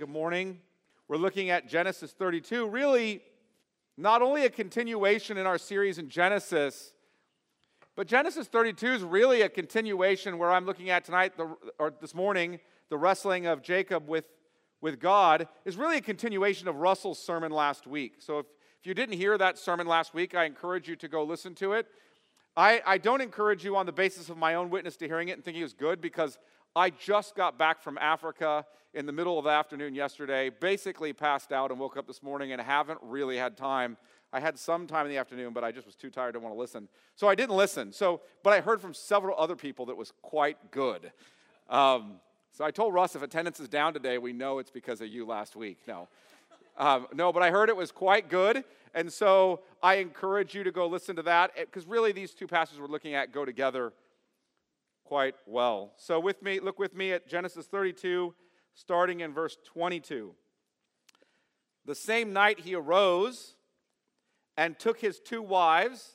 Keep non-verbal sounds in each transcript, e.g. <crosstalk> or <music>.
Good morning. We're looking at Genesis 32, really not only a continuation in our series in Genesis, but Genesis 32 is really a continuation where I'm looking at tonight, the, or this morning, the wrestling of Jacob with, with God, is really a continuation of Russell's sermon last week. So if, if you didn't hear that sermon last week, I encourage you to go listen to it. I, I don't encourage you on the basis of my own witness to hearing it and thinking it was good because I just got back from Africa in the middle of the afternoon yesterday, basically passed out and woke up this morning and haven't really had time. I had some time in the afternoon, but I just was too tired to want to listen. So I didn't listen. So, but I heard from several other people that was quite good. Um, so I told Russ if attendance is down today, we know it's because of you last week. No. Um, no, but I heard it was quite good. And so I encourage you to go listen to that because really these two passages we're looking at go together quite well. So with me, look with me at Genesis 32, starting in verse 22. The same night he arose and took his two wives,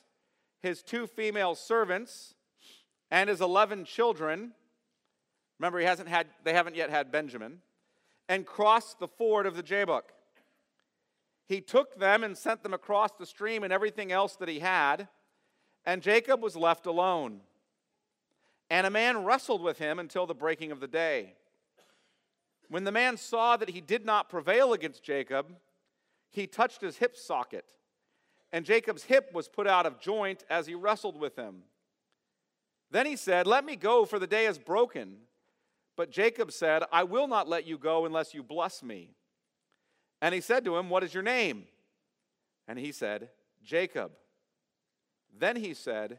his two female servants, and his 11 children. Remember, he hasn't had, they haven't yet had Benjamin, and crossed the ford of the Jabbok. He took them and sent them across the stream and everything else that he had, and Jacob was left alone. And a man wrestled with him until the breaking of the day. When the man saw that he did not prevail against Jacob, he touched his hip socket, and Jacob's hip was put out of joint as he wrestled with him. Then he said, Let me go, for the day is broken. But Jacob said, I will not let you go unless you bless me. And he said to him, What is your name? And he said, Jacob. Then he said,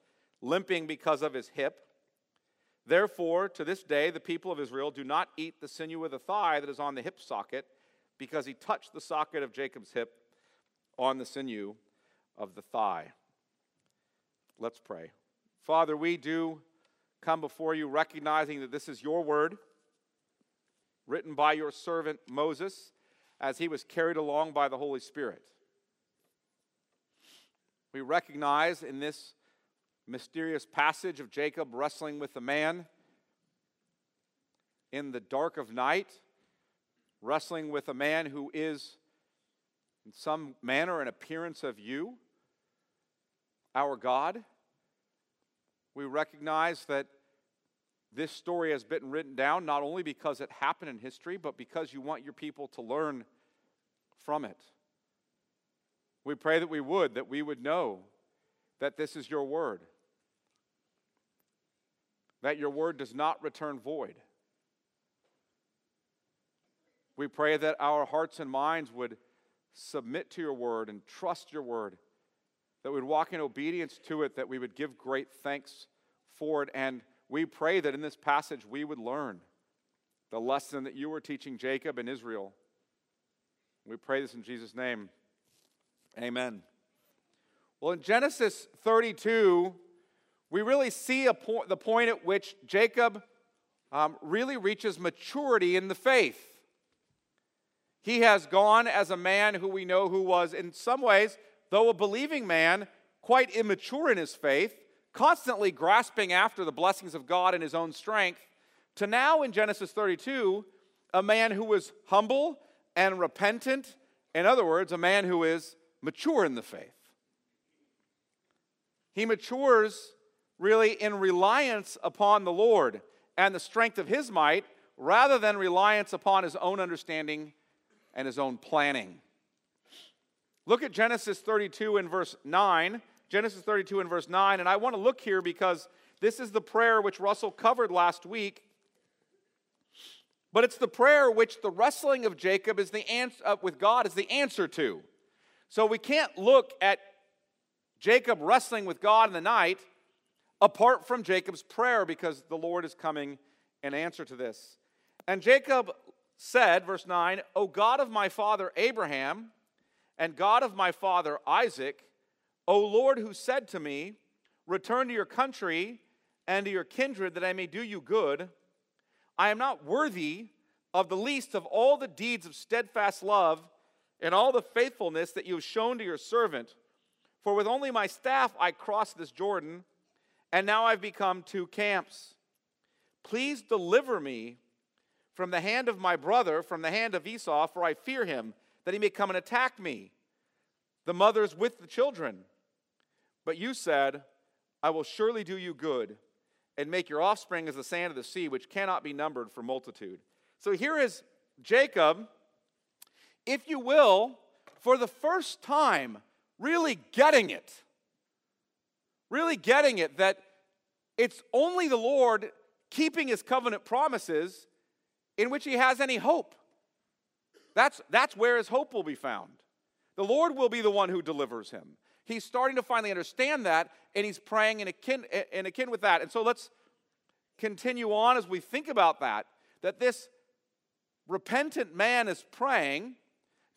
limping because of his hip. Therefore, to this day, the people of Israel do not eat the sinew of the thigh that is on the hip socket, because he touched the socket of Jacob's hip on the sinew of the thigh. Let's pray. Father, we do come before you recognizing that this is your word, written by your servant Moses as he was carried along by the Holy Spirit. We recognize in this mysterious passage of Jacob wrestling with a man in the dark of night, wrestling with a man who is, in some manner, an appearance of you, our God. We recognize that this story has been written down not only because it happened in history, but because you want your people to learn from it. We pray that we would, that we would know that this is your word, that your word does not return void. We pray that our hearts and minds would submit to your word and trust your word, that we'd walk in obedience to it, that we would give great thanks for it. And we pray that in this passage we would learn the lesson that you were teaching Jacob and Israel. We pray this in Jesus' name. Amen. Well, in Genesis 32, we really see po- the point at which Jacob um, really reaches maturity in the faith. He has gone as a man who we know who was, in some ways, though a believing man, quite immature in his faith, constantly grasping after the blessings of God in his own strength, to now in Genesis 32, a man who was humble and repentant. In other words, a man who is mature in the faith. He matures really in reliance upon the Lord and the strength of his might rather than reliance upon his own understanding and his own planning. Look at Genesis 32 and verse 9. Genesis 32 and verse 9. And I want to look here because this is the prayer which Russell covered last week. But it's the prayer which the wrestling of Jacob is the answer, uh, with God is the answer to. So we can't look at Jacob wrestling with God in the night apart from Jacob's prayer because the Lord is coming in answer to this. And Jacob said, verse 9, O God of my father Abraham and God of my father Isaac, O Lord, who said to me, Return to your country and to your kindred that I may do you good, I am not worthy of the least of all the deeds of steadfast love and all the faithfulness that you have shown to your servant. For with only my staff I crossed this Jordan, and now I've become two camps. Please deliver me from the hand of my brother, from the hand of Esau, for I fear him, that he may come and attack me, the mothers with the children. But you said, I will surely do you good, and make your offspring as the sand of the sea, which cannot be numbered for multitude. So here is Jacob, if you will, for the first time, really getting it. Really getting it that it's only the Lord keeping his covenant promises in which he has any hope. That's, that's where his hope will be found. The Lord will be the one who delivers him. He's starting to finally understand that, and he's praying in akin, in akin with that. And so let's continue on as we think about that, that this repentant man is praying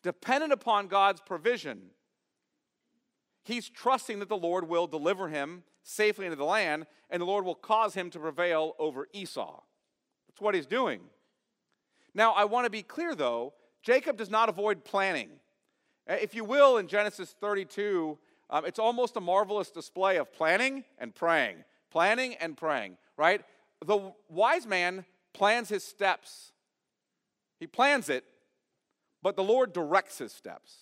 dependent upon God's provision. He's trusting that the Lord will deliver him safely into the land, and the Lord will cause him to prevail over Esau. That's what he's doing. Now, I want to be clear though, Jacob does not avoid planning. Uh, if you will, in Genesis 32, um, it's almost a marvelous display of planning and praying. Planning and praying, right? The wise man plans his steps. He plans it, but the Lord directs his steps.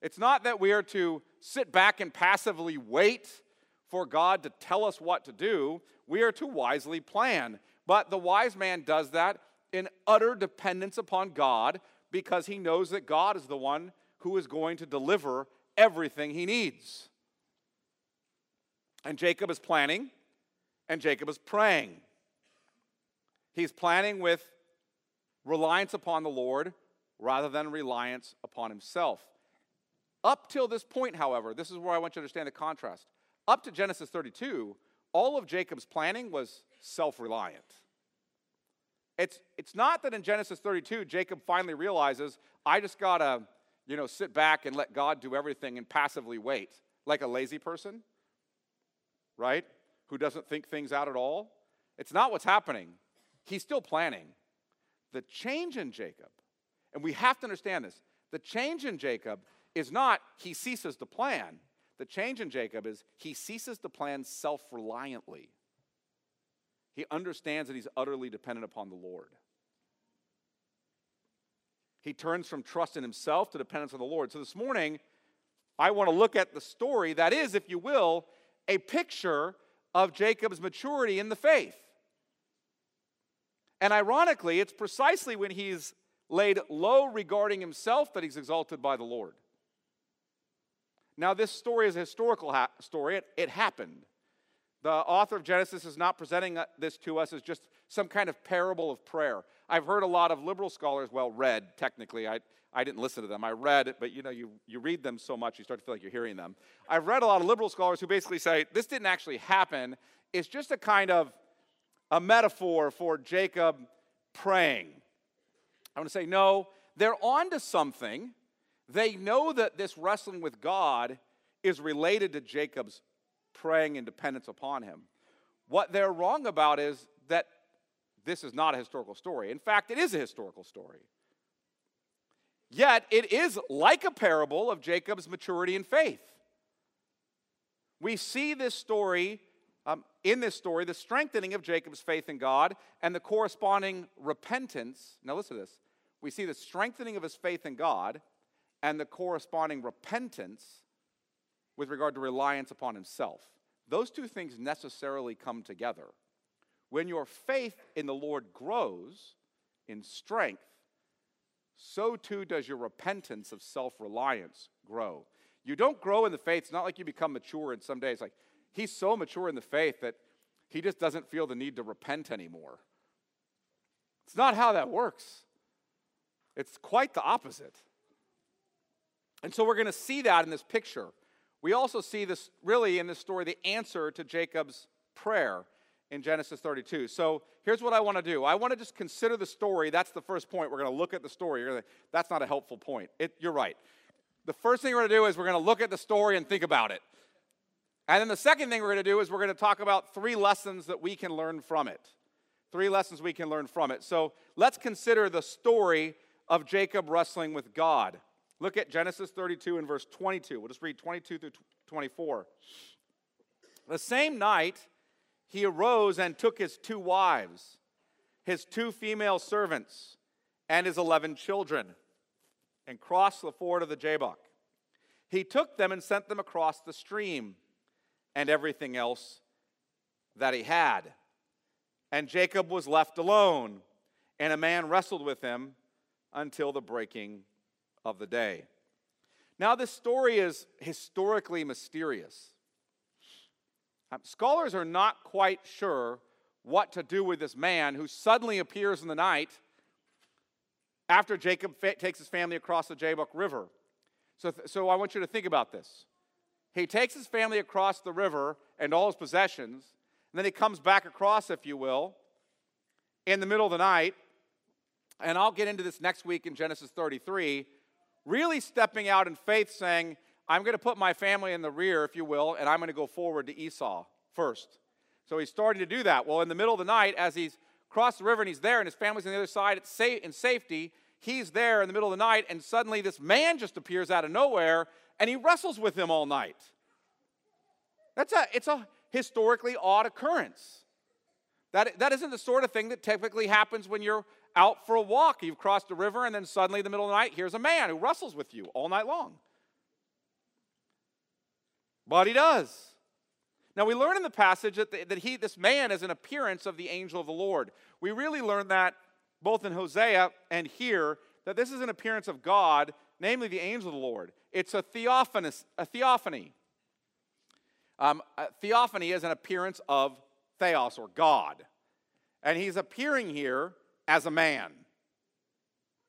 It's not that we are to sit back and passively wait for God to tell us what to do. We are to wisely plan. But the wise man does that in utter dependence upon God because he knows that God is the one who is going to deliver everything he needs. And Jacob is planning, and Jacob is praying. He's planning with reliance upon the Lord rather than reliance upon himself. Up till this point, however, this is where I want you to understand the contrast. Up to Genesis 32, all of Jacob's planning was self reliant. It's, it's not that in Genesis 32, Jacob finally realizes, I just got to, you know, sit back and let God do everything and passively wait, like a lazy person, right? Who doesn't think things out at all. It's not what's happening. He's still planning. The change in Jacob, and we have to understand this the change in Jacob is not he ceases to plan. The change in Jacob is he ceases to plan self reliantly. He understands that he's utterly dependent upon the Lord. He turns from trust in himself to dependence on the Lord. So this morning, I want to look at the story that is, if you will, a picture of Jacob's maturity in the faith. And ironically, it's precisely when he's laid low regarding himself that he's exalted by the Lord. Now, this story is a historical ha- story, it, it happened. The author of Genesis is not presenting uh, this to us as just some kind of parable of prayer. I've heard a lot of liberal scholars, well, read technically. I, I didn't listen to them. I read it, but you know, you, you read them so much, you start to feel like you're hearing them. I've read a lot of liberal scholars who basically say this didn't actually happen. It's just a kind of a metaphor for Jacob praying. I want to say, no, they're on to something. They know that this wrestling with God is related to Jacob's praying in dependence upon him. What they're wrong about is that this is not a historical story. In fact, it is a historical story. Yet, it is like a parable of Jacob's maturity in faith. We see this story, um, in this story, the strengthening of Jacob's faith in God and the corresponding repentance. Now, listen to this. We see the strengthening of his faith in God and the corresponding repentance with regard to reliance upon himself. Those two things necessarily come together. When your faith in the Lord grows in strength, so too does your repentance of self reliance grow. You don't grow in the faith. It's not like you become mature in some days. Like, he's so mature in the faith that he just doesn't feel the need to repent anymore. It's not how that works, it's quite the opposite. And so we're going to see that in this picture. We also see this really in this story the answer to Jacob's prayer in Genesis 32. So here's what I want to do I want to just consider the story. That's the first point. We're going to look at the story. Gonna, that's not a helpful point. It, you're right. The first thing we're going to do is we're going to look at the story and think about it. And then the second thing we're going to do is we're going to talk about three lessons that we can learn from it. Three lessons we can learn from it. So let's consider the story of Jacob wrestling with God. Look at Genesis 32 and verse 22. We'll just read 22 through 24. The same night, he arose and took his two wives, his two female servants, and his 11 children, and crossed the ford of the Jabbok. He took them and sent them across the stream and everything else that he had. And Jacob was left alone, and a man wrestled with him until the breaking of the day. Now, this story is historically mysterious. Um, scholars are not quite sure what to do with this man who suddenly appears in the night after Jacob fa- takes his family across the Jabbok River. So, th- so I want you to think about this. He takes his family across the river and all his possessions, and then he comes back across, if you will, in the middle of the night. And I'll get into this next week in Genesis 33, really stepping out in faith, saying, I'm going to put my family in the rear, if you will, and I'm going to go forward to Esau first. So he's starting to do that. Well, in the middle of the night, as he's crossed the river and he's there, and his family's on the other side it's in safety, he's there in the middle of the night, and suddenly this man just appears out of nowhere, and he wrestles with him all night. That's a, it's a historically odd occurrence. That, that isn't the sort of thing that typically happens when you're out for a walk. You've crossed a river, and then suddenly in the middle of the night, here's a man who wrestles with you all night long. But he does. Now, we learn in the passage that, the, that he, this man is an appearance of the angel of the Lord. We really learn that both in Hosea and here, that this is an appearance of God, namely the angel of the Lord. It's a, a theophany. Um, a theophany is an appearance of theos or God. And he's appearing here as a man.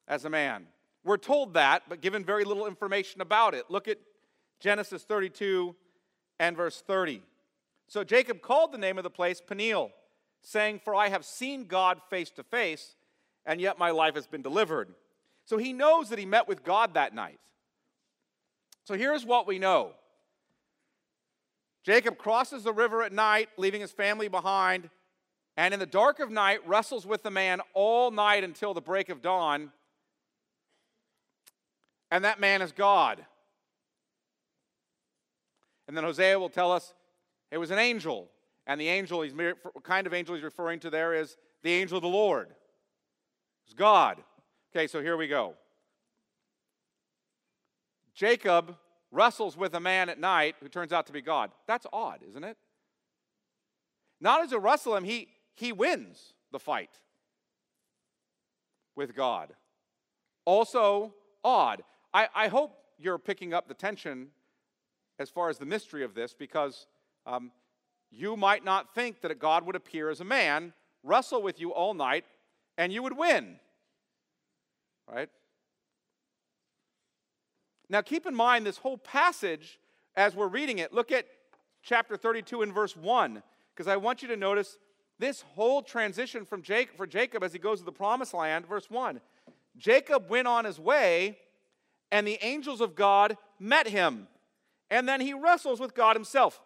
As a man. We're told that, but given very little information about it. Look at Genesis 32 and verse 30. So Jacob called the name of the place Peniel, saying, For I have seen God face to face, and yet my life has been delivered. So he knows that he met with God that night. So here's what we know Jacob crosses the river at night, leaving his family behind, and in the dark of night wrestles with the man all night until the break of dawn. And that man is God. And then Hosea will tell us it was an angel. And the angel, he's kind of angel he's referring to there is the angel of the Lord. It's God. Okay, so here we go. Jacob wrestles with a man at night who turns out to be God. That's odd, isn't it? Not as a wrestle him, he, he wins the fight with God. Also, odd. I, I hope you're picking up the tension as far as the mystery of this because um, you might not think that God would appear as a man, wrestle with you all night, and you would win. Right? Now, keep in mind this whole passage as we're reading it. Look at chapter 32 and verse 1, because I want you to notice this whole transition from Jacob for Jacob as he goes to the promised land. Verse 1 Jacob went on his way, and the angels of God met him and then he wrestles with God himself.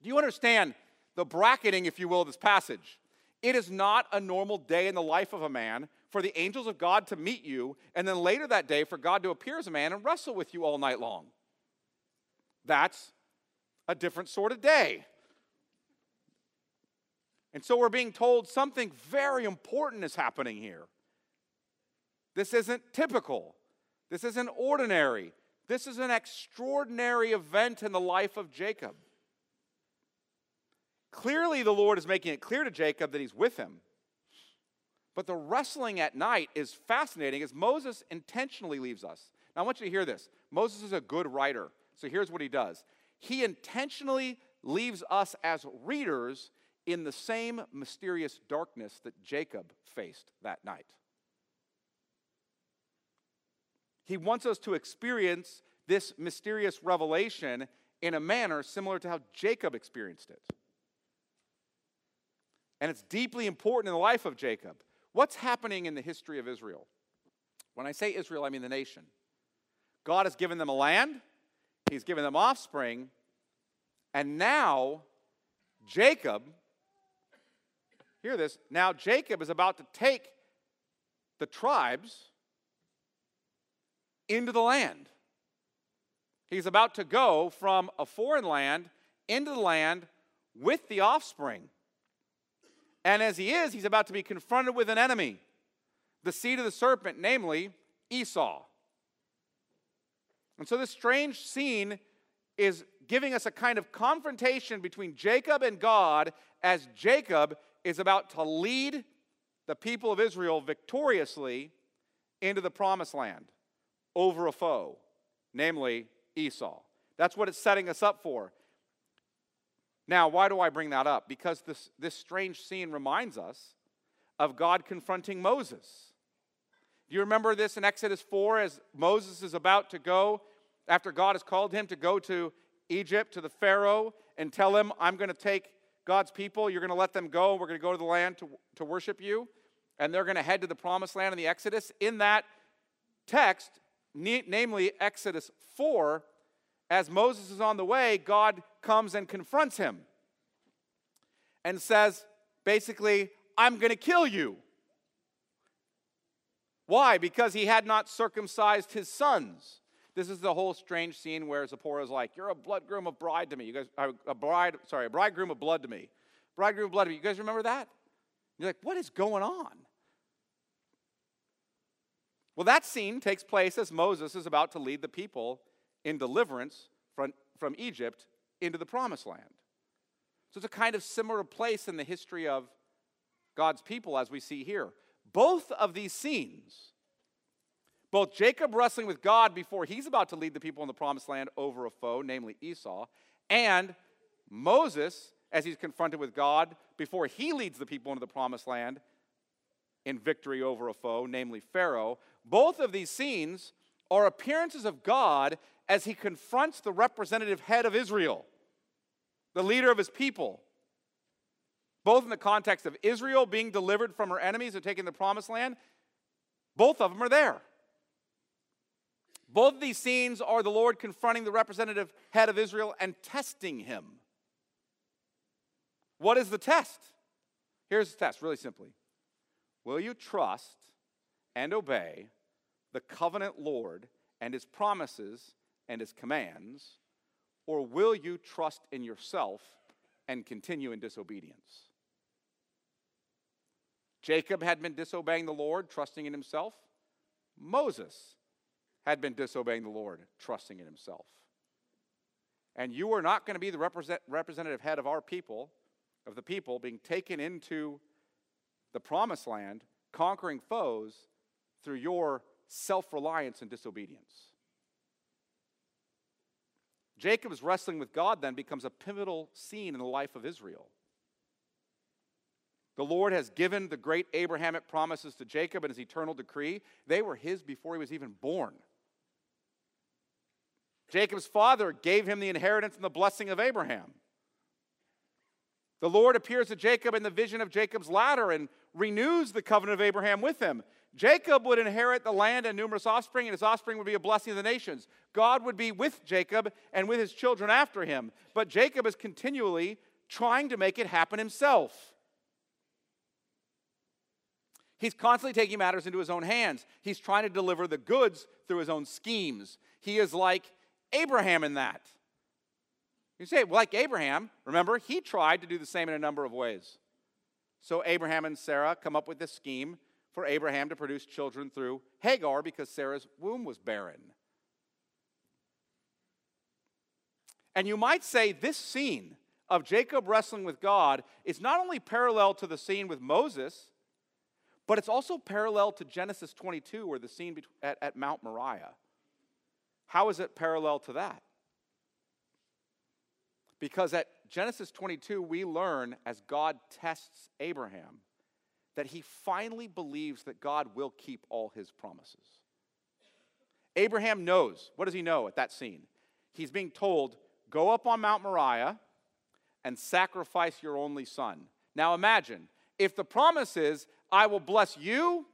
Do you understand the bracketing, if you will, of this passage? It is not a normal day in the life of a man for the angels of God to meet you, and then later that day for God to appear as a man and wrestle with you all night long. That's a different sort of day. And so we're being told something very important is happening here. This isn't typical. This isn't ordinary. This is an extraordinary event in the life of Jacob. Clearly, the Lord is making it clear to Jacob that he's with him. But the wrestling at night is fascinating as Moses intentionally leaves us. Now, I want you to hear this. Moses is a good writer. So here's what he does he intentionally leaves us as readers in the same mysterious darkness that Jacob faced that night. He wants us to experience this mysterious revelation in a manner similar to how Jacob experienced it. And it's deeply important in the life of Jacob. What's happening in the history of Israel? When I say Israel, I mean the nation. God has given them a land, He's given them offspring, and now Jacob, hear this, now Jacob is about to take the tribes into the land. He's about to go from a foreign land into the land with the offspring. And as he is, he's about to be confronted with an enemy, the seed of the serpent, namely Esau. And so this strange scene is giving us a kind of confrontation between Jacob and God as Jacob is about to lead the people of Israel victoriously into the promised land over a foe, namely Esau. That's what it's setting us up for. Now, why do I bring that up? Because this, this strange scene reminds us of God confronting Moses. Do you remember this in Exodus 4 as Moses is about to go, after God has called him to go to Egypt, to the Pharaoh, and tell him, I'm going to take God's people, you're going to let them go, we're going to go to the land to, to worship you, and they're going to head to the promised land in the Exodus. In that text, namely Exodus 4, as Moses is on the way, God comes and confronts him and says, basically, I'm going to kill you. Why? Because he had not circumcised his sons. This is the whole strange scene where Zipporah is like, You're a blood groom of bride to me. You guys, a bride, sorry, a bridegroom of blood to me. Bridegroom of blood to me. You guys remember that? You're like, What is going on? Well, that scene takes place as Moses is about to lead the people in deliverance from, from Egypt into the promised land. So it's a kind of similar place in the history of God's people as we see here. Both of these scenes, both Jacob wrestling with God before he's about to lead the people in the promised land over a foe, namely Esau, and Moses as he's confronted with God before he leads the people into the promised land in victory over a foe, namely Pharaoh. Both of these scenes are appearances of God as he confronts the representative head of Israel, the leader of his people. Both in the context of Israel being delivered from her enemies and taking the promised land, both of them are there. Both of these scenes are the Lord confronting the representative head of Israel and testing him. What is the test? Here's the test, really simply. Will you trust and obey the covenant Lord and his promises and his commands, or will you trust in yourself and continue in disobedience? Jacob had been disobeying the Lord, trusting in himself. Moses had been disobeying the Lord, trusting in himself. And you are not going to be the represent, representative head of our people, of the people being taken into the promised land, conquering foes through your self reliance and disobedience. Jacob's wrestling with God then becomes a pivotal scene in the life of Israel. The Lord has given the great Abrahamic promises to Jacob in his eternal decree. They were his before he was even born. Jacob's father gave him the inheritance and the blessing of Abraham. The Lord appears to Jacob in the vision of Jacob's ladder and renews the covenant of Abraham with him. Jacob would inherit the land and numerous offspring, and his offspring would be a blessing of the nations. God would be with Jacob and with his children after him. But Jacob is continually trying to make it happen himself. He's constantly taking matters into his own hands. He's trying to deliver the goods through his own schemes. He is like Abraham in that. You say, like Abraham, remember, he tried to do the same in a number of ways. So Abraham and Sarah come up with this scheme for Abraham to produce children through Hagar because Sarah's womb was barren. And you might say this scene of Jacob wrestling with God is not only parallel to the scene with Moses, but it's also parallel to Genesis 22, or the scene at, at Mount Moriah. How is it parallel to that? Because at Genesis 22, we learn as God tests Abraham that he finally believes that God will keep all his promises. Abraham knows. What does he know at that scene? He's being told, Go up on Mount Moriah and sacrifice your only son. Now imagine if the promise is, I will bless you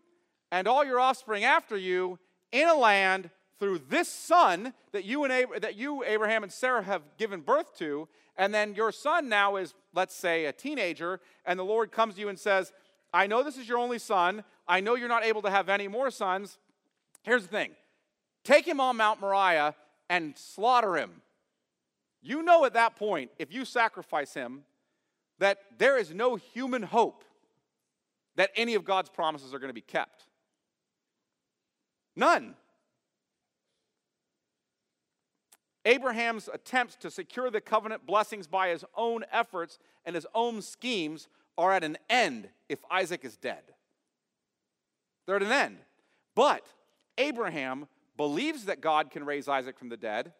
and all your offspring after you in a land through this son that you and Ab- that you Abraham and Sarah have given birth to and then your son now is let's say a teenager and the Lord comes to you and says I know this is your only son. I know you're not able to have any more sons. Here's the thing. Take him on Mount Moriah and slaughter him. You know at that point if you sacrifice him that there is no human hope that any of God's promises are going to be kept. None Abraham's attempts to secure the covenant blessings by his own efforts and his own schemes are at an end if Isaac is dead. They're at an end. But Abraham believes that God can raise Isaac from the dead.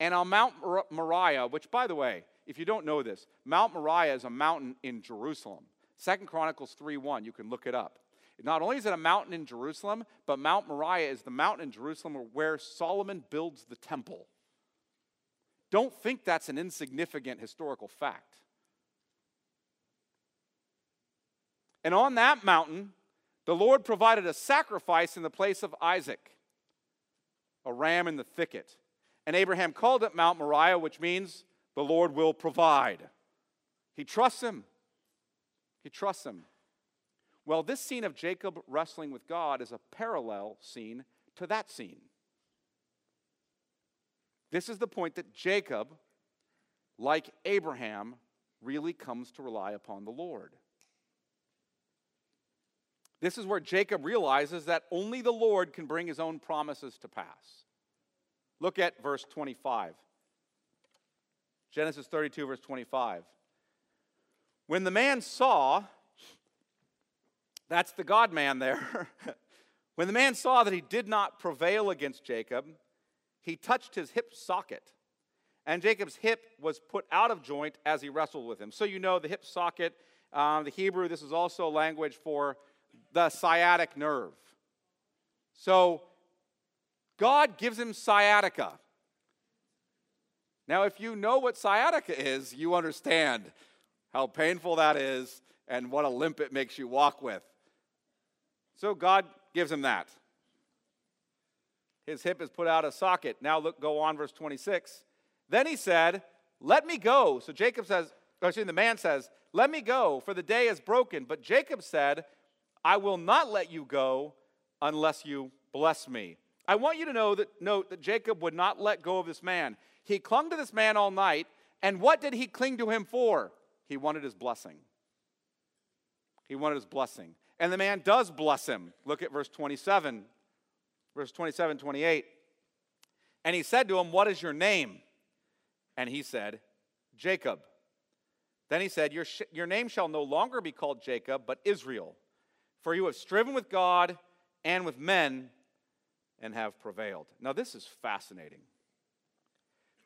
And on Mount Moriah, which, by the way, if you don't know this, Mount Moriah is a mountain in Jerusalem. Second Chronicles 3:1, you can look it up. Not only is it a mountain in Jerusalem, but Mount Moriah is the mountain in Jerusalem where Solomon builds the temple. Don't think that's an insignificant historical fact. And on that mountain, the Lord provided a sacrifice in the place of Isaac, a ram in the thicket. And Abraham called it Mount Moriah, which means the Lord will provide. He trusts him. He trusts him. Well, this scene of Jacob wrestling with God is a parallel scene to that scene. This is the point that Jacob, like Abraham, really comes to rely upon the Lord. This is where Jacob realizes that only the Lord can bring his own promises to pass. Look at verse 25. Genesis 32, verse 25. When the man saw, that's the God man there. <laughs> when the man saw that he did not prevail against Jacob, he touched his hip socket. And Jacob's hip was put out of joint as he wrestled with him. So you know the hip socket, um, the Hebrew, this is also language for the sciatic nerve. So God gives him sciatica. Now, if you know what sciatica is, you understand how painful that is and what a limp it makes you walk with. So God gives him that. His hip is put out of socket. Now look, go on, verse 26. Then he said, Let me go. So Jacob says, or excuse me, the man says, Let me go, for the day is broken. But Jacob said, I will not let you go unless you bless me. I want you to know that note that Jacob would not let go of this man. He clung to this man all night, and what did he cling to him for? He wanted his blessing. He wanted his blessing. And the man does bless him. Look at verse 27 verse 27, 28. And he said to him, What is your name? And he said, Jacob. Then he said, Your, sh- your name shall no longer be called Jacob, but Israel, for you have striven with God and with men and have prevailed. Now, this is fascinating.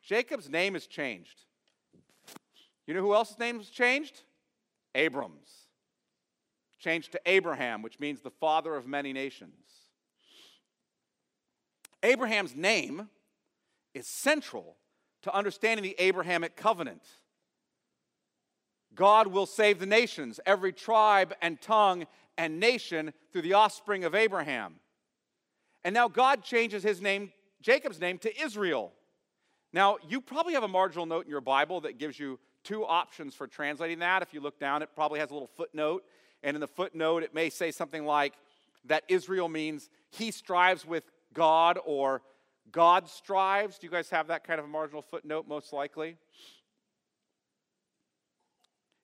Jacob's name is changed. You know who else's name was changed? Abram's. Changed to Abraham, which means the father of many nations. Abraham's name is central to understanding the Abrahamic covenant. God will save the nations, every tribe and tongue and nation through the offspring of Abraham. And now God changes his name, Jacob's name, to Israel. Now, you probably have a marginal note in your Bible that gives you two options for translating that. If you look down, it probably has a little footnote. And in the footnote, it may say something like that Israel means he strives with God or God strives. Do you guys have that kind of a marginal footnote, most likely?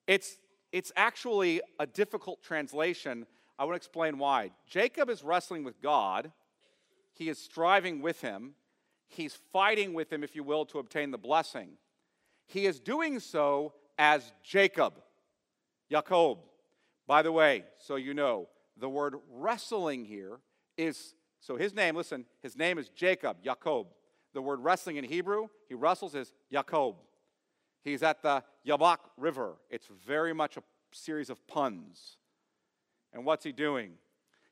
It's, it's actually a difficult translation. I want to explain why. Jacob is wrestling with God, he is striving with him, he's fighting with him, if you will, to obtain the blessing. He is doing so as Jacob, Jacob. By the way, so you know, the word wrestling here is so his name, listen, his name is Jacob, Jacob. The word wrestling in Hebrew, he wrestles is Jacob. He's at the Yabok River. It's very much a series of puns. And what's he doing?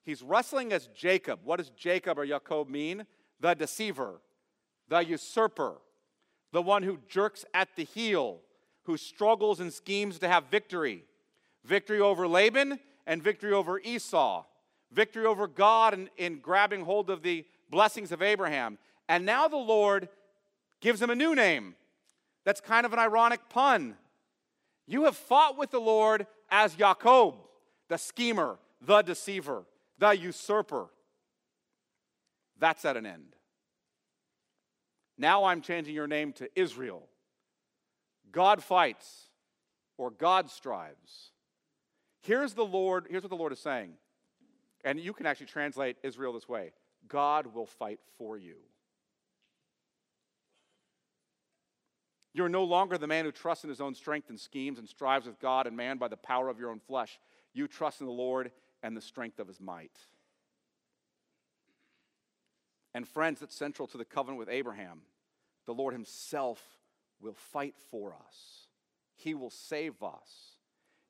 He's wrestling as Jacob. What does Jacob or Jacob mean? The deceiver, the usurper, the one who jerks at the heel, who struggles and schemes to have victory, victory over Laban and victory over Esau, victory over God in, in grabbing hold of the blessings of Abraham. And now the Lord gives him a new name. That's kind of an ironic pun. You have fought with the Lord as Jacob, the schemer, the deceiver, the usurper. That's at an end. Now I'm changing your name to Israel. God fights or God strives. Here's the Lord, here's what the Lord is saying. And you can actually translate Israel this way God will fight for you. You're no longer the man who trusts in his own strength and schemes and strives with God and man by the power of your own flesh. You trust in the Lord and the strength of his might. And friends, that's central to the covenant with Abraham. The Lord himself will fight for us, he will save us.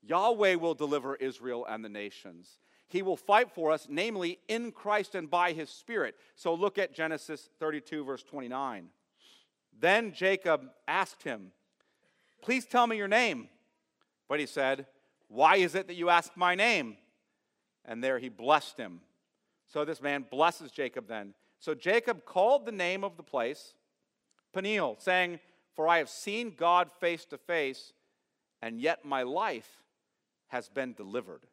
Yahweh will deliver Israel and the nations. He will fight for us, namely in Christ and by his Spirit. So look at Genesis 32, verse 29. Then Jacob asked him, Please tell me your name. But he said, Why is it that you ask my name? And there he blessed him. So this man blesses Jacob then. So Jacob called the name of the place Peniel, saying, For I have seen God face to face, and yet my life has been delivered.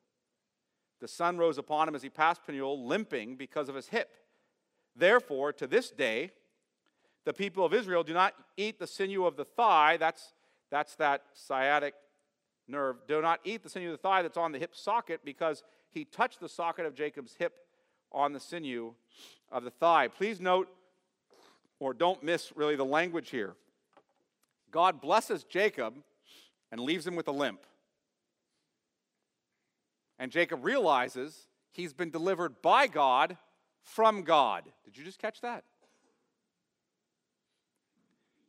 The sun rose upon him as he passed Peniel, limping because of his hip. Therefore, to this day, the people of Israel do not eat the sinew of the thigh, that's, that's that sciatic nerve, do not eat the sinew of the thigh that's on the hip socket because he touched the socket of Jacob's hip on the sinew of the thigh. Please note, or don't miss really the language here. God blesses Jacob and leaves him with a limp. And Jacob realizes he's been delivered by God from God. Did you just catch that?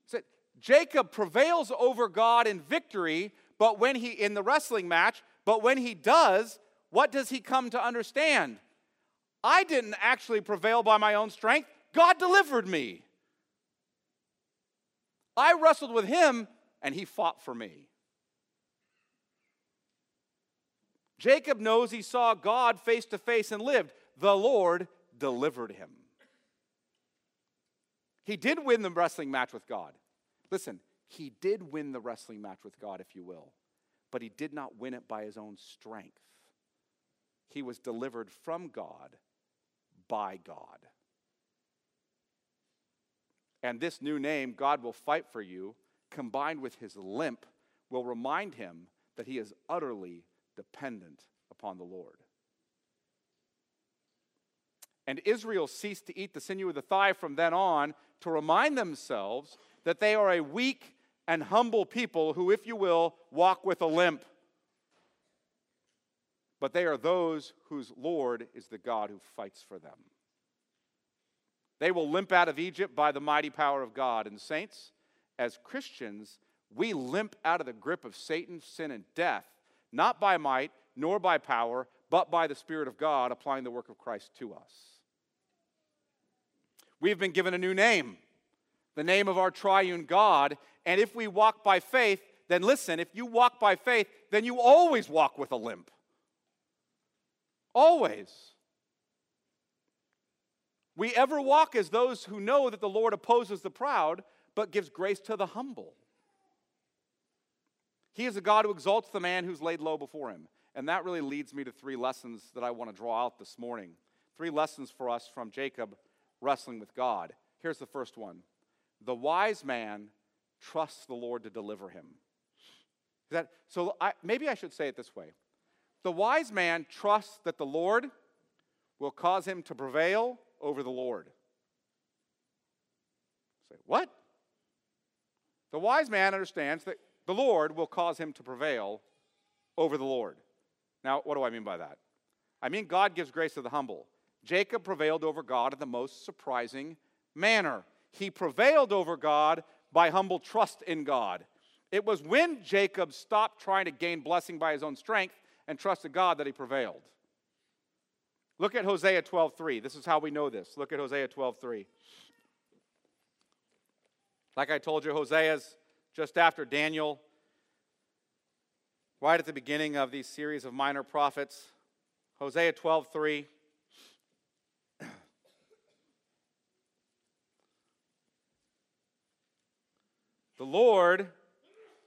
So Jacob prevails over God in victory, but when he in the wrestling match, but when he does, what does he come to understand? I didn't actually prevail by my own strength. God delivered me. I wrestled with him and he fought for me. Jacob knows he saw God face to face and lived. The Lord delivered him. He did win the wrestling match with God. Listen, he did win the wrestling match with God, if you will, but he did not win it by his own strength. He was delivered from God by God. And this new name, God will fight for you, combined with his limp, will remind him that he is utterly dependent upon the Lord. And Israel ceased to eat the sinew of the thigh from then on to remind themselves that they are a weak and humble people who, if you will, walk with a limp. But they are those whose Lord is the God who fights for them. They will limp out of Egypt by the mighty power of God. And, saints, as Christians, we limp out of the grip of Satan, sin, and death not by might nor by power, but by the Spirit of God applying the work of Christ to us. We've been given a new name, the name of our triune God, and if we walk by faith, then listen, if you walk by faith, then you always walk with a limp. Always. We ever walk as those who know that the Lord opposes the proud, but gives grace to the humble. He is a God who exalts the man who's laid low before him. And that really leads me to three lessons that I want to draw out this morning. Three lessons for us from Jacob wrestling with God. Here's the first one The wise man trusts the Lord to deliver him. That, so I, maybe I should say it this way The wise man trusts that the Lord will cause him to prevail over the Lord. Say, what? The wise man understands that the Lord will cause him to prevail over the Lord. Now, what do I mean by that? I mean, God gives grace to the humble. Jacob prevailed over God in the most surprising manner. He prevailed over God by humble trust in God. It was when Jacob stopped trying to gain blessing by his own strength and trusted God that he prevailed. Look at Hosea 12:3. This is how we know this. Look at Hosea 12:3. Like I told you, Hosea's just after Daniel. right at the beginning of these series of minor prophets. Hosea 12:3 The Lord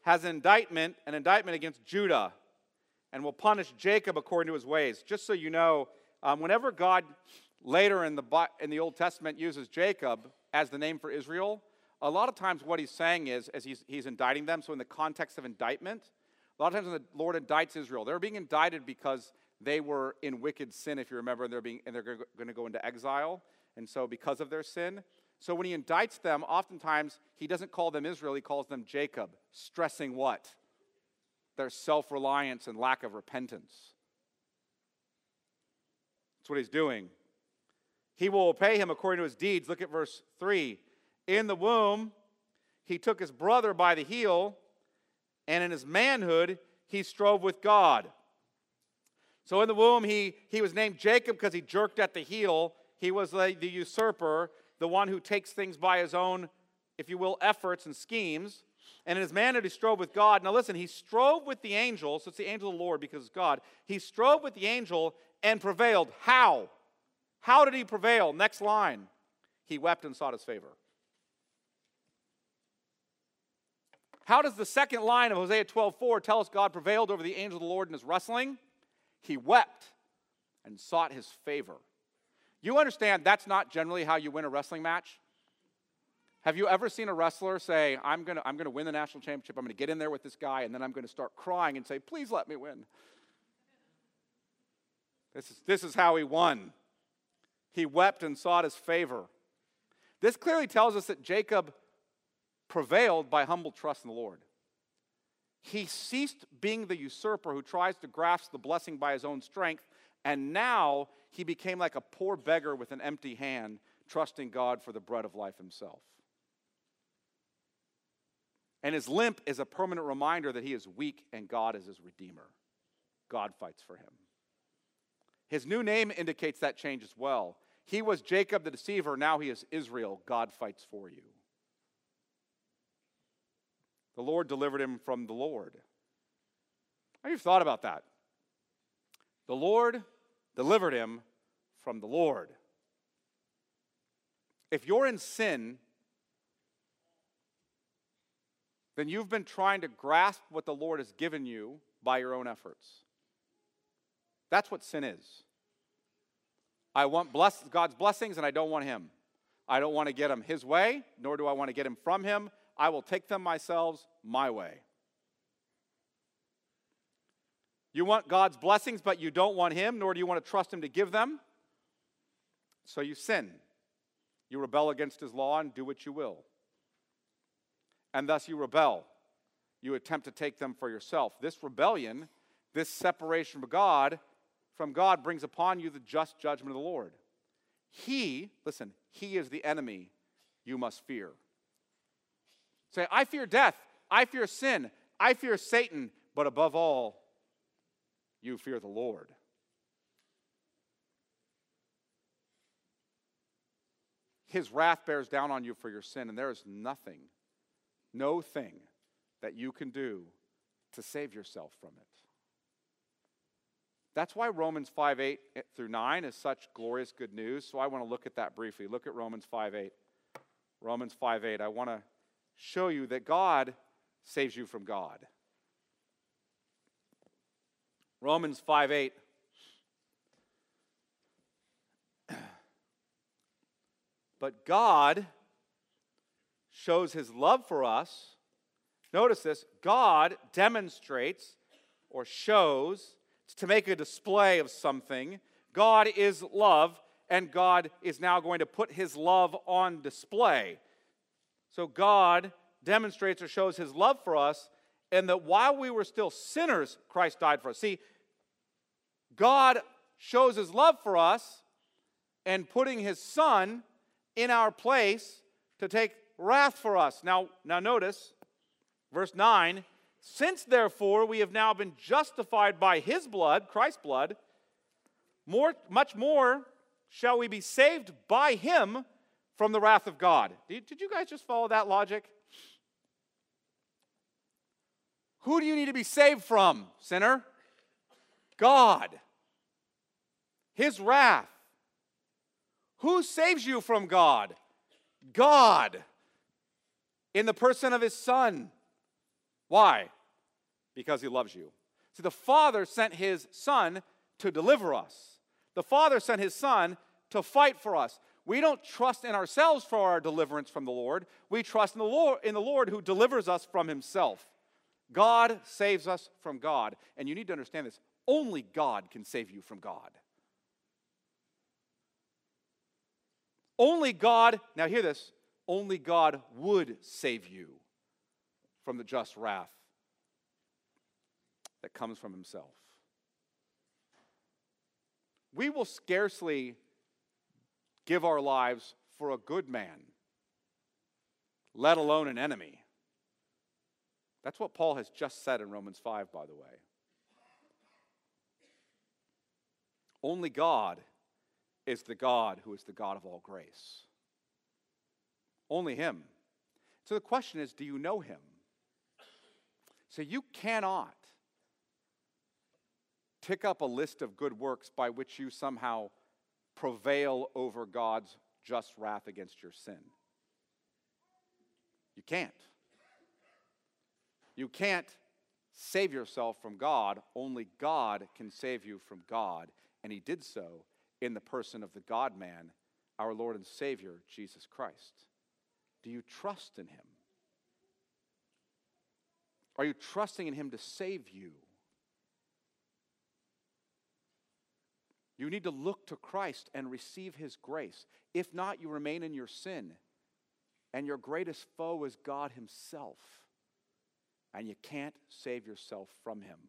has an indictment, an indictment against Judah, and will punish Jacob according to his ways. Just so you know, um, whenever God later in the, in the Old Testament uses Jacob as the name for Israel, a lot of times what he's saying is, as he's, he's indicting them, so in the context of indictment, a lot of times when the Lord indicts Israel, they're being indicted because they were in wicked sin, if you remember, and they're, being, and they're going to go into exile. And so, because of their sin, so when he indicts them, oftentimes he doesn't call them Israel, he calls them Jacob, stressing what? Their self reliance and lack of repentance. That's what he's doing. He will pay him according to his deeds. Look at verse 3. In the womb, he took his brother by the heel, and in his manhood, he strove with God. So in the womb, he, he was named Jacob because he jerked at the heel. He was the, the usurper the one who takes things by his own, if you will, efforts and schemes. And in his manhood, he strove with God. Now, listen, he strove with the angel, so it's the angel of the Lord because it's God. He strove with the angel and prevailed. How? How did he prevail? Next line. He wept and sought his favor. How does the second line of Hosea 12:4 tell us God prevailed over the angel of the Lord in his wrestling? He wept and sought his favor. You understand that's not generally how you win a wrestling match? Have you ever seen a wrestler say, I'm going to I'm going to win the national championship, I'm going to get in there with this guy, and then I'm going to start crying and say, Please let me win? This is, this is how he won. He wept and sought his favor. This clearly tells us that Jacob prevailed by humble trust in the Lord. He ceased being the usurper who tries to grasp the blessing by his own strength and now he became like a poor beggar with an empty hand, trusting God for the bread of life himself. And his limp is a permanent reminder that he is weak and God is his redeemer. God fights for him. His new name indicates that change as well. He was Jacob the deceiver, now he is Israel. God fights for you. The Lord delivered him from the Lord. Have you thought about that? The Lord delivered him from the Lord. If you're in sin, then you've been trying to grasp what the Lord has given you by your own efforts. That's what sin is. I want bless, God's blessings and I don't want Him. I don't want to get Him His way, nor do I want to get Him from Him. I will take them myself my way. You want God's blessings, but you don't want Him, nor do you want to trust Him to give them. So you sin. You rebel against His law and do what you will. And thus you rebel. You attempt to take them for yourself. This rebellion, this separation from God, from God brings upon you the just judgment of the Lord. He, listen, He is the enemy you must fear. Say, I fear death. I fear sin. I fear Satan. But above all, you fear the Lord. His wrath bears down on you for your sin, and there is nothing, no thing that you can do to save yourself from it. That's why Romans 5 8 through 9 is such glorious good news. So I want to look at that briefly. Look at Romans 5 8. Romans 5 8. I want to show you that God saves you from God. Romans 5 8. <clears throat> But God shows his love for us. Notice this God demonstrates or shows to make a display of something. God is love, and God is now going to put his love on display. So God demonstrates or shows his love for us, and that while we were still sinners, Christ died for us. See, God shows his love for us and putting his son in our place to take wrath for us. Now, now notice verse 9, since therefore we have now been justified by his blood, Christ's blood, more much more shall we be saved by him from the wrath of God. Did, did you guys just follow that logic? Who do you need to be saved from, sinner? God. His wrath. Who saves you from God? God. In the person of his Son. Why? Because he loves you. See, the Father sent his Son to deliver us. The Father sent his Son to fight for us. We don't trust in ourselves for our deliverance from the Lord. We trust in the Lord, in the Lord who delivers us from himself. God saves us from God. And you need to understand this only God can save you from God. Only God, now hear this, only God would save you from the just wrath that comes from himself. We will scarcely give our lives for a good man, let alone an enemy. That's what Paul has just said in Romans 5, by the way. Only God is the God who is the God of all grace. Only Him. So the question is do you know Him? So you cannot tick up a list of good works by which you somehow prevail over God's just wrath against your sin. You can't. You can't save yourself from God. Only God can save you from God. And He did so in the person of the God man, our Lord and Savior, Jesus Christ. Do you trust in Him? Are you trusting in Him to save you? You need to look to Christ and receive His grace. If not, you remain in your sin. And your greatest foe is God Himself. And you can't save yourself from Him.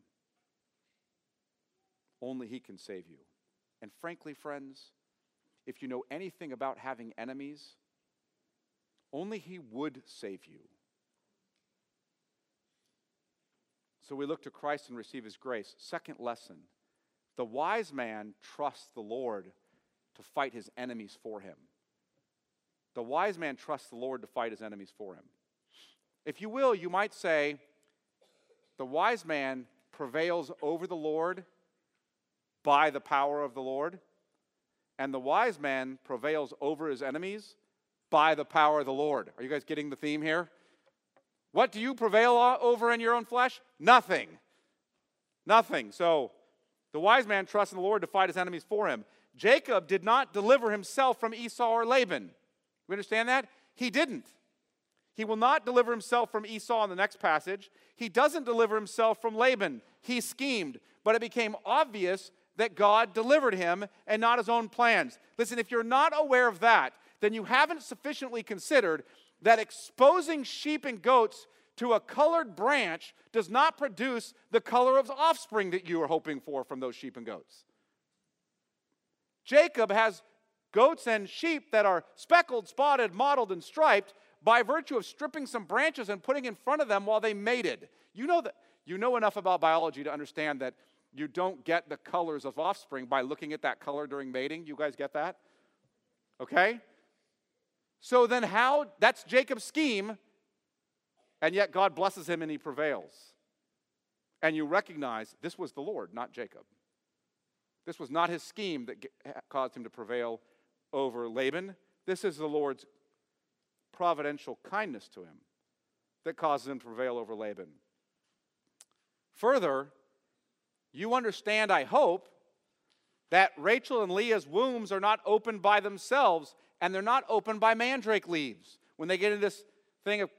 Only He can save you. And frankly, friends, if you know anything about having enemies, only He would save you. So we look to Christ and receive His grace. Second lesson the wise man trusts the Lord to fight his enemies for him. The wise man trusts the Lord to fight his enemies for him. If you will, you might say, the wise man prevails over the Lord by the power of the Lord, and the wise man prevails over his enemies by the power of the Lord. Are you guys getting the theme here? What do you prevail over in your own flesh? Nothing. Nothing. So, the wise man trusts in the Lord to fight his enemies for him. Jacob did not deliver himself from Esau or Laban. We understand that? He didn't. He will not deliver himself from Esau in the next passage. He doesn't deliver himself from Laban. He schemed, but it became obvious that God delivered him and not his own plans. Listen, if you're not aware of that, then you haven't sufficiently considered that exposing sheep and goats to a colored branch does not produce the color of offspring that you are hoping for from those sheep and goats. Jacob has goats and sheep that are speckled, spotted, mottled, and striped by virtue of stripping some branches and putting in front of them while they mated. You know that you know enough about biology to understand that you don't get the colors of offspring by looking at that color during mating. You guys get that? Okay? So then how that's Jacob's scheme and yet God blesses him and he prevails. And you recognize this was the Lord, not Jacob. This was not his scheme that caused him to prevail over Laban. This is the Lord's providential kindness to him that causes him to prevail over Laban. Further, you understand, I hope, that Rachel and Leah's wombs are not opened by themselves and they're not opened by mandrake leaves. When they get into this thing of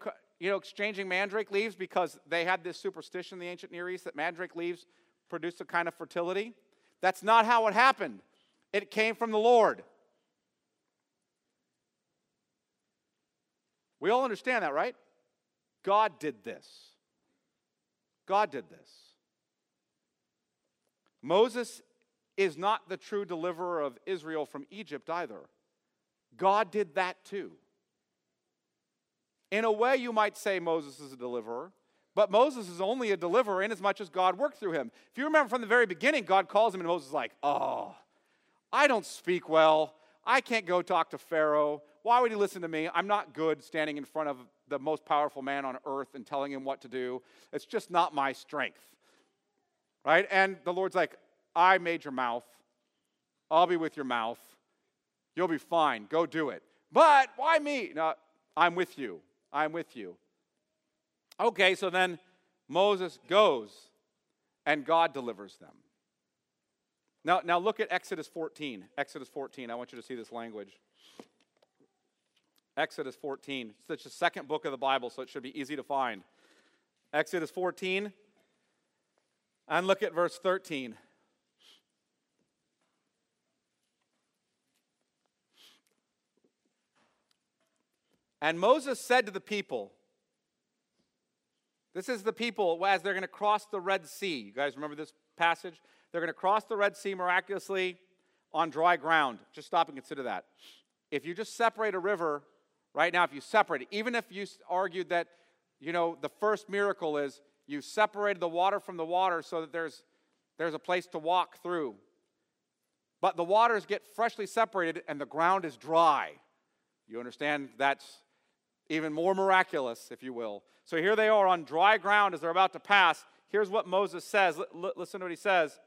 you know, exchanging mandrake leaves because they had this superstition in the ancient Near East that mandrake leaves produced a kind of fertility. That's not how it happened. It came from the Lord. We all understand that, right? God did this. God did this. Moses is not the true deliverer of Israel from Egypt either. God did that too. In a way, you might say Moses is a deliverer, but Moses is only a deliverer in as much as God worked through him. If you remember from the very beginning, God calls him, and Moses is like, Oh, I don't speak well. I can't go talk to Pharaoh. why would he listen to me? I'm not good standing in front of the most powerful man on earth and telling him what to do. It's just not my strength. Right? And the Lord's like, I made your mouth. I'll be with your mouth. You'll be fine. Go do it. But why me? No, I'm with you. I'm with you. Okay, so then Moses goes and God delivers them. Now, now look at Exodus 14. Exodus 14. I want you to see this language. Exodus 14. It's the second book of the Bible, so it should be easy to find. Exodus 14. And look at verse 13. And Moses said to the people, This is the people as they're going to cross the Red Sea. You guys remember this passage? They're going to cross the Red Sea miraculously on dry ground. Just stop and consider that. If you just separate a river right now, if you separate it, even if you argued that, you know, the first miracle is you separated the water from the water so that there's, there's a place to walk through. But the waters get freshly separated and the ground is dry. You understand that's even more miraculous, if you will. So here they are on dry ground as they're about to pass. Here's what Moses says. L- listen to what he says.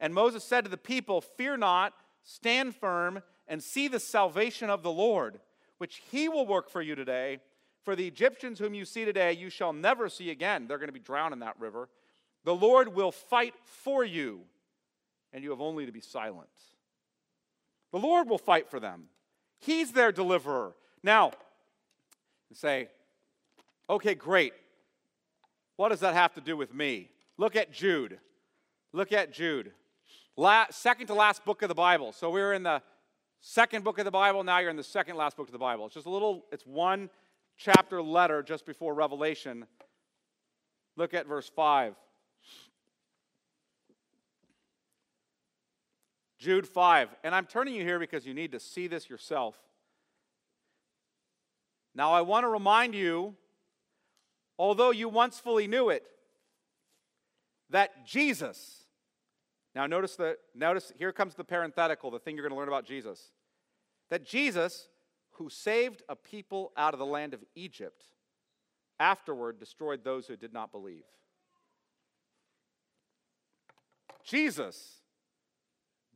And Moses said to the people, Fear not, stand firm, and see the salvation of the Lord, which he will work for you today. For the Egyptians whom you see today, you shall never see again. They're going to be drowned in that river. The Lord will fight for you, and you have only to be silent. The Lord will fight for them. He's their deliverer. Now, and say, okay, great. What does that have to do with me? Look at Jude. Look at Jude. Second to last book of the Bible. So we are in the second book of the Bible. Now you're in the second last book of the Bible. It's just a little, it's one chapter letter just before Revelation. Look at verse 5. Jude 5. And I'm turning you here because you need to see this yourself. Now, I want to remind you, although you once fully knew it, that Jesus, now notice the notice here comes the parenthetical, the thing you're going to learn about Jesus. That Jesus, who saved a people out of the land of Egypt, afterward destroyed those who did not believe. Jesus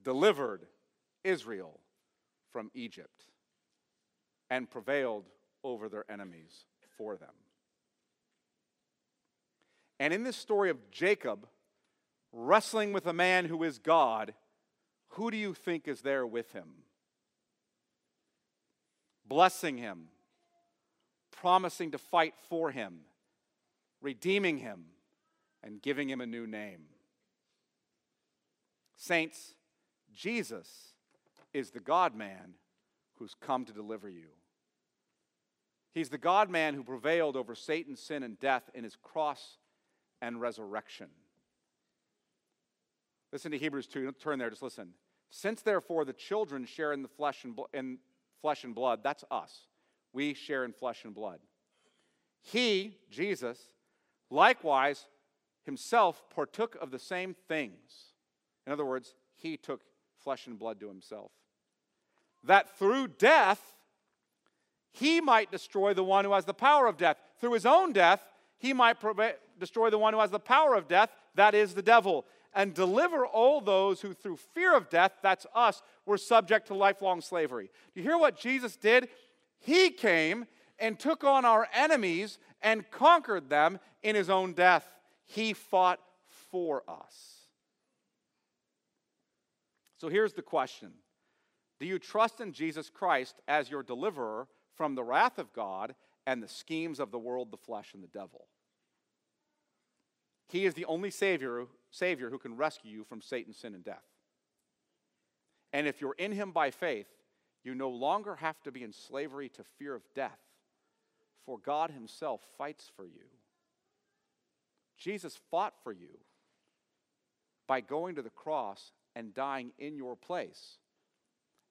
delivered Israel from Egypt and prevailed over their enemies for them. And in this story of Jacob wrestling with a man who is God, who do you think is there with him? Blessing him, promising to fight for him, redeeming him, and giving him a new name. Saints, Jesus is the God man who's come to deliver you. He's the God man who prevailed over Satan, sin, and death in his cross and resurrection. Listen to Hebrews 2. Turn there, just listen. Since therefore the children share in the flesh and, in flesh and blood, that's us. We share in flesh and blood. He, Jesus, likewise himself partook of the same things. In other words, he took flesh and blood to himself. That through death he might destroy the one who has the power of death. Through his own death, he might destroy the one who has the power of death, that is the devil, and deliver all those who, through fear of death, that's us, were subject to lifelong slavery. Do you hear what Jesus did? He came and took on our enemies and conquered them in his own death. He fought for us. So here's the question Do you trust in Jesus Christ as your deliverer? From the wrath of God and the schemes of the world, the flesh, and the devil. He is the only Savior, Savior who can rescue you from Satan, sin, and death. And if you're in Him by faith, you no longer have to be in slavery to fear of death, for God Himself fights for you. Jesus fought for you by going to the cross and dying in your place.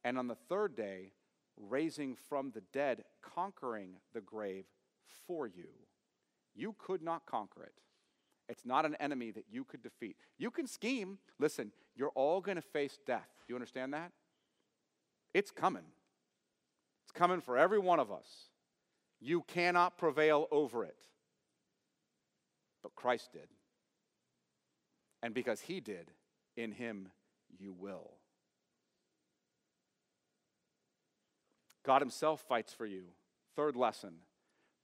And on the third day, raising from the dead, conquering the grave for you. You could not conquer it. It's not an enemy that you could defeat. You can scheme. Listen, you're all going to face death. Do you understand that? It's coming. It's coming for every one of us. You cannot prevail over it. But Christ did. And because he did, in him you will. God himself fights for you. Third lesson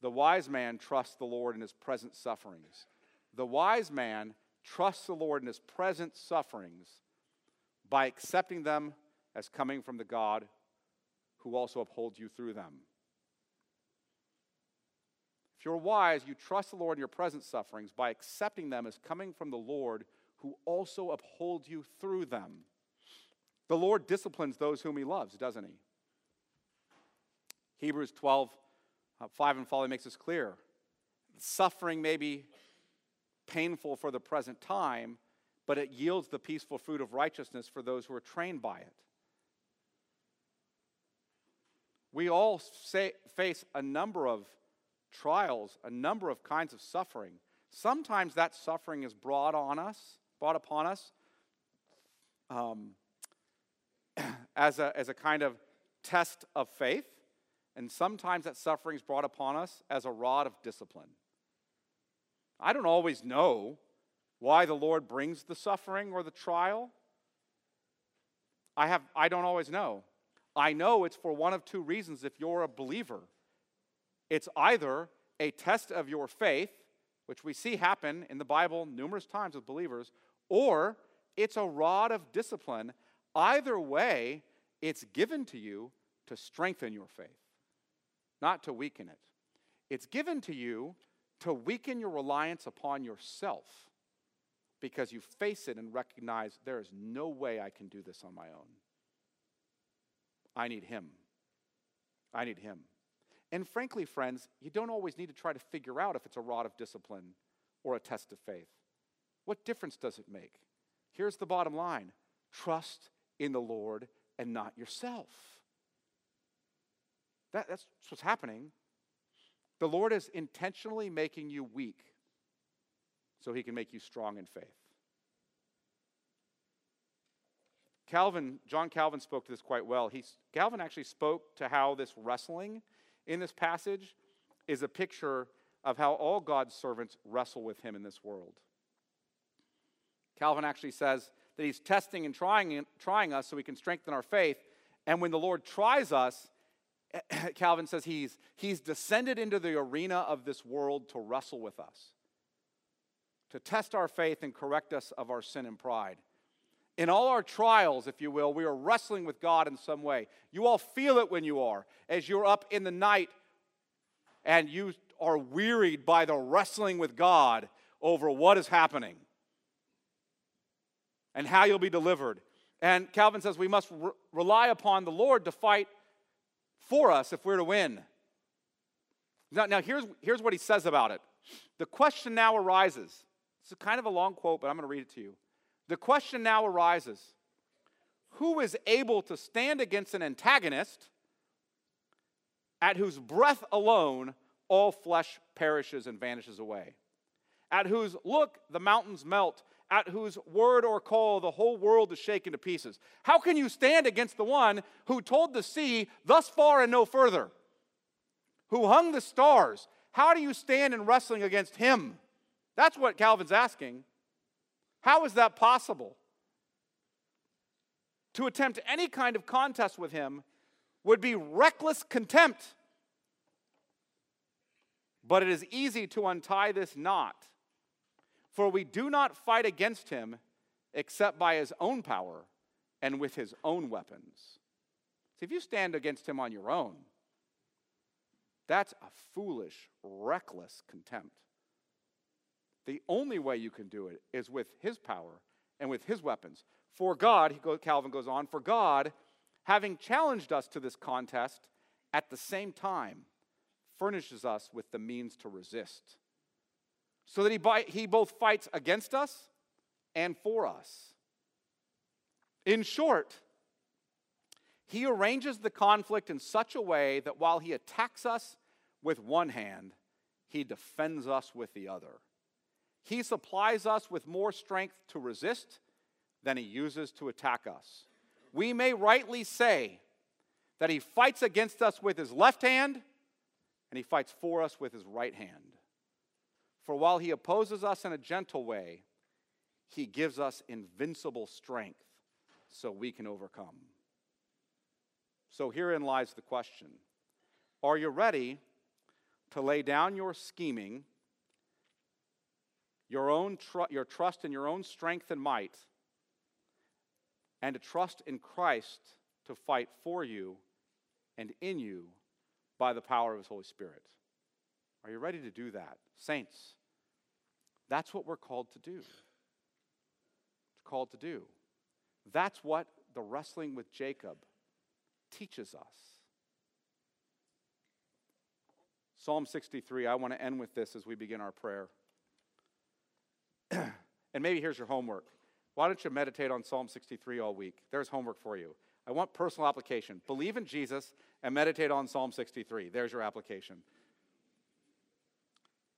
the wise man trusts the Lord in his present sufferings. The wise man trusts the Lord in his present sufferings by accepting them as coming from the God who also upholds you through them. If you're wise, you trust the Lord in your present sufferings by accepting them as coming from the Lord who also upholds you through them. The Lord disciplines those whom he loves, doesn't he? Hebrews 12, uh, 5 and following makes this clear. Suffering may be painful for the present time, but it yields the peaceful fruit of righteousness for those who are trained by it. We all say, face a number of trials, a number of kinds of suffering. Sometimes that suffering is brought on us, brought upon us um, <clears throat> as, a, as a kind of test of faith, and sometimes that suffering is brought upon us as a rod of discipline. I don't always know why the Lord brings the suffering or the trial. I, have, I don't always know. I know it's for one of two reasons if you're a believer. It's either a test of your faith, which we see happen in the Bible numerous times with believers, or it's a rod of discipline. Either way, it's given to you to strengthen your faith, not to weaken it. It's given to you to weaken your reliance upon yourself because you face it and recognize there is no way I can do this on my own. I need Him. I need Him. And frankly, friends, you don't always need to try to figure out if it's a rod of discipline or a test of faith. What difference does it make? Here's the bottom line trust in the Lord and not yourself. That, that's what's happening. The Lord is intentionally making you weak so he can make you strong in faith. Calvin, John Calvin spoke to this quite well. He, Calvin actually spoke to how this wrestling in this passage is a picture of how all God's servants wrestle with him in this world. Calvin actually says that he's testing and trying, trying us so we can strengthen our faith. And when the Lord tries us, <clears throat> Calvin says he's, he's descended into the arena of this world to wrestle with us to test our faith and correct us of our sin and pride. In all our trials, if you will, we are wrestling with God in some way. You all feel it when you are, as you're up in the night and you are wearied by the wrestling with God over what is happening and how you'll be delivered. And Calvin says we must re- rely upon the Lord to fight for us if we're to win. Now, now here's, here's what he says about it. The question now arises it's kind of a long quote, but I'm going to read it to you. The question now arises who is able to stand against an antagonist at whose breath alone all flesh perishes and vanishes away? At whose look the mountains melt, at whose word or call the whole world is shaken to pieces. How can you stand against the one who told the sea, thus far and no further? Who hung the stars? How do you stand in wrestling against him? That's what Calvin's asking. How is that possible? To attempt any kind of contest with him would be reckless contempt. But it is easy to untie this knot, for we do not fight against him except by his own power and with his own weapons. See, if you stand against him on your own, that's a foolish, reckless contempt. The only way you can do it is with his power and with his weapons. For God, Calvin goes on, for God, having challenged us to this contest, at the same time furnishes us with the means to resist. So that he, he both fights against us and for us. In short, he arranges the conflict in such a way that while he attacks us with one hand, he defends us with the other. He supplies us with more strength to resist than he uses to attack us. We may rightly say that he fights against us with his left hand and he fights for us with his right hand. For while he opposes us in a gentle way, he gives us invincible strength so we can overcome. So herein lies the question Are you ready to lay down your scheming, your, own tr- your trust in your own strength and might, and to trust in Christ to fight for you and in you by the power of His Holy Spirit? Are you ready to do that? Saints, that's what we're called to do. It's called to do. That's what the wrestling with Jacob teaches us. Psalm 63, I want to end with this as we begin our prayer. <clears throat> and maybe here's your homework. Why don't you meditate on Psalm 63 all week? There's homework for you. I want personal application. Believe in Jesus and meditate on Psalm 63. There's your application.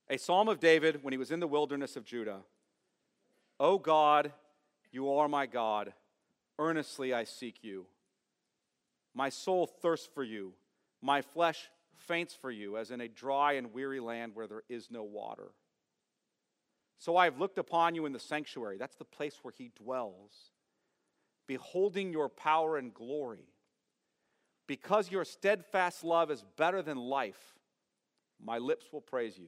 A psalm of David when he was in the wilderness of Judah. O God, you are my God. Earnestly I seek you. My soul thirsts for you. My flesh faints for you, as in a dry and weary land where there is no water. So I have looked upon you in the sanctuary. That's the place where he dwells, beholding your power and glory. Because your steadfast love is better than life, my lips will praise you.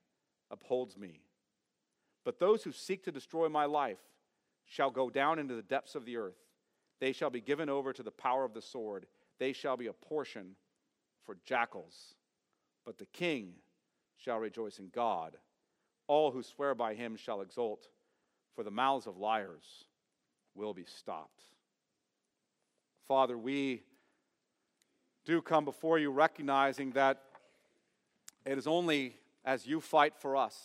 upholds me. But those who seek to destroy my life shall go down into the depths of the earth. They shall be given over to the power of the sword. They shall be a portion for jackals. But the king shall rejoice in God. All who swear by him shall exult, for the mouths of liars will be stopped. Father, we do come before you recognizing that it is only as you fight for us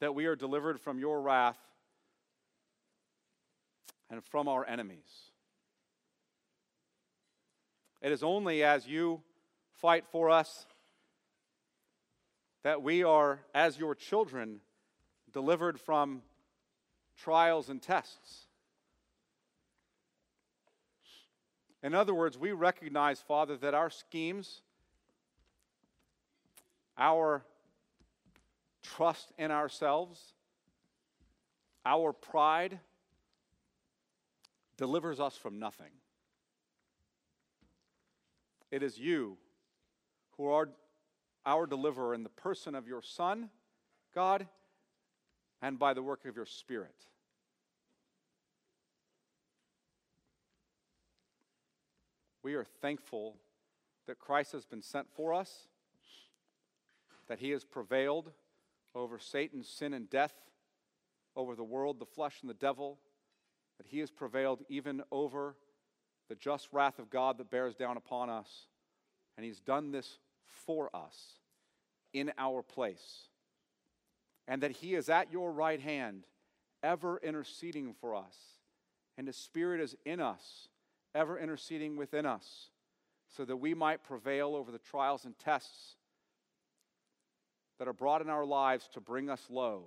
that we are delivered from your wrath and from our enemies. It is only as you fight for us that we are, as your children, delivered from trials and tests. In other words, we recognize, Father, that our schemes, our trust in ourselves, our pride delivers us from nothing. It is you who are our deliverer in the person of your Son, God, and by the work of your Spirit. We are thankful that Christ has been sent for us, that he has prevailed over Satan, sin, and death, over the world, the flesh, and the devil, that he has prevailed even over the just wrath of God that bears down upon us. And he's done this for us in our place. And that he is at your right hand, ever interceding for us. And his spirit is in us, ever interceding within us, so that we might prevail over the trials and tests that are brought in our lives to bring us low,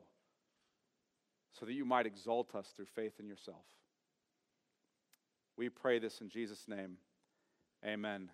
so that you might exalt us through faith in yourself. We pray this in Jesus' name. Amen.